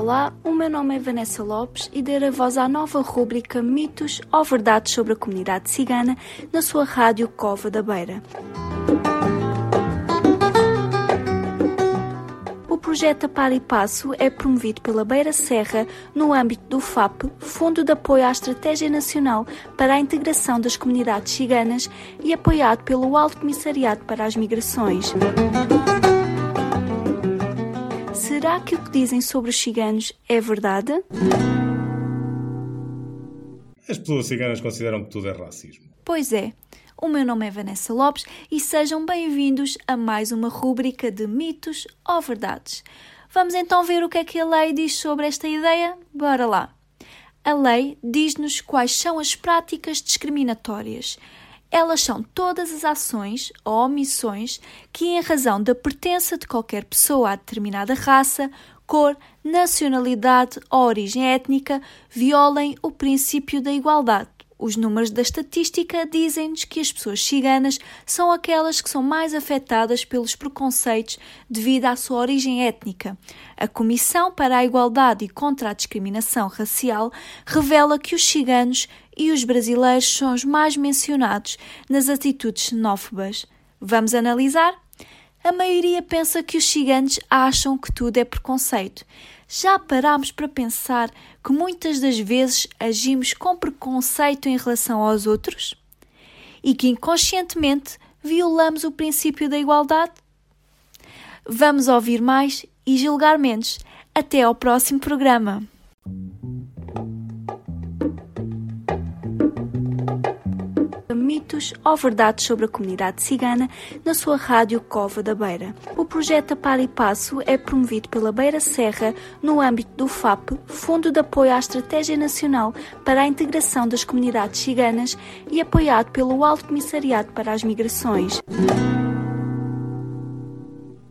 Olá, o meu nome é Vanessa Lopes e darei voz à nova rúbrica Mitos ou Verdades sobre a Comunidade Cigana na sua rádio Cova da Beira. O projeto Par e Passo é promovido pela Beira Serra no âmbito do FAP, Fundo de Apoio à Estratégia Nacional para a Integração das Comunidades Ciganas e apoiado pelo Alto Comissariado para as Migrações. Será que o que dizem sobre os ciganos é verdade? As pessoas ciganas consideram que tudo é racismo. Pois é. O meu nome é Vanessa Lopes e sejam bem-vindos a mais uma rúbrica de mitos ou verdades. Vamos então ver o que é que a lei diz sobre esta ideia? Bora lá! A lei diz-nos quais são as práticas discriminatórias elas são todas as ações ou omissões que, em razão da pertença de qualquer pessoa a determinada raça, cor, nacionalidade ou origem étnica, violem o princípio da igualdade. Os números da estatística dizem-nos que as pessoas ciganas são aquelas que são mais afetadas pelos preconceitos devido à sua origem étnica. A Comissão para a Igualdade e contra a Discriminação Racial revela que os ciganos e os brasileiros são os mais mencionados nas atitudes xenófobas. Vamos analisar? A maioria pensa que os ciganos acham que tudo é preconceito. Já parámos para pensar que muitas das vezes agimos com preconceito em relação aos outros? E que inconscientemente violamos o princípio da igualdade? Vamos ouvir mais e julgar menos. Até ao próximo programa. Mitos ou verdades sobre a comunidade cigana na sua rádio Cova da Beira. O projeto Par e Passo é promovido pela Beira Serra no âmbito do FAP, Fundo de Apoio à Estratégia Nacional para a Integração das Comunidades Ciganas e apoiado pelo Alto Comissariado para as Migrações.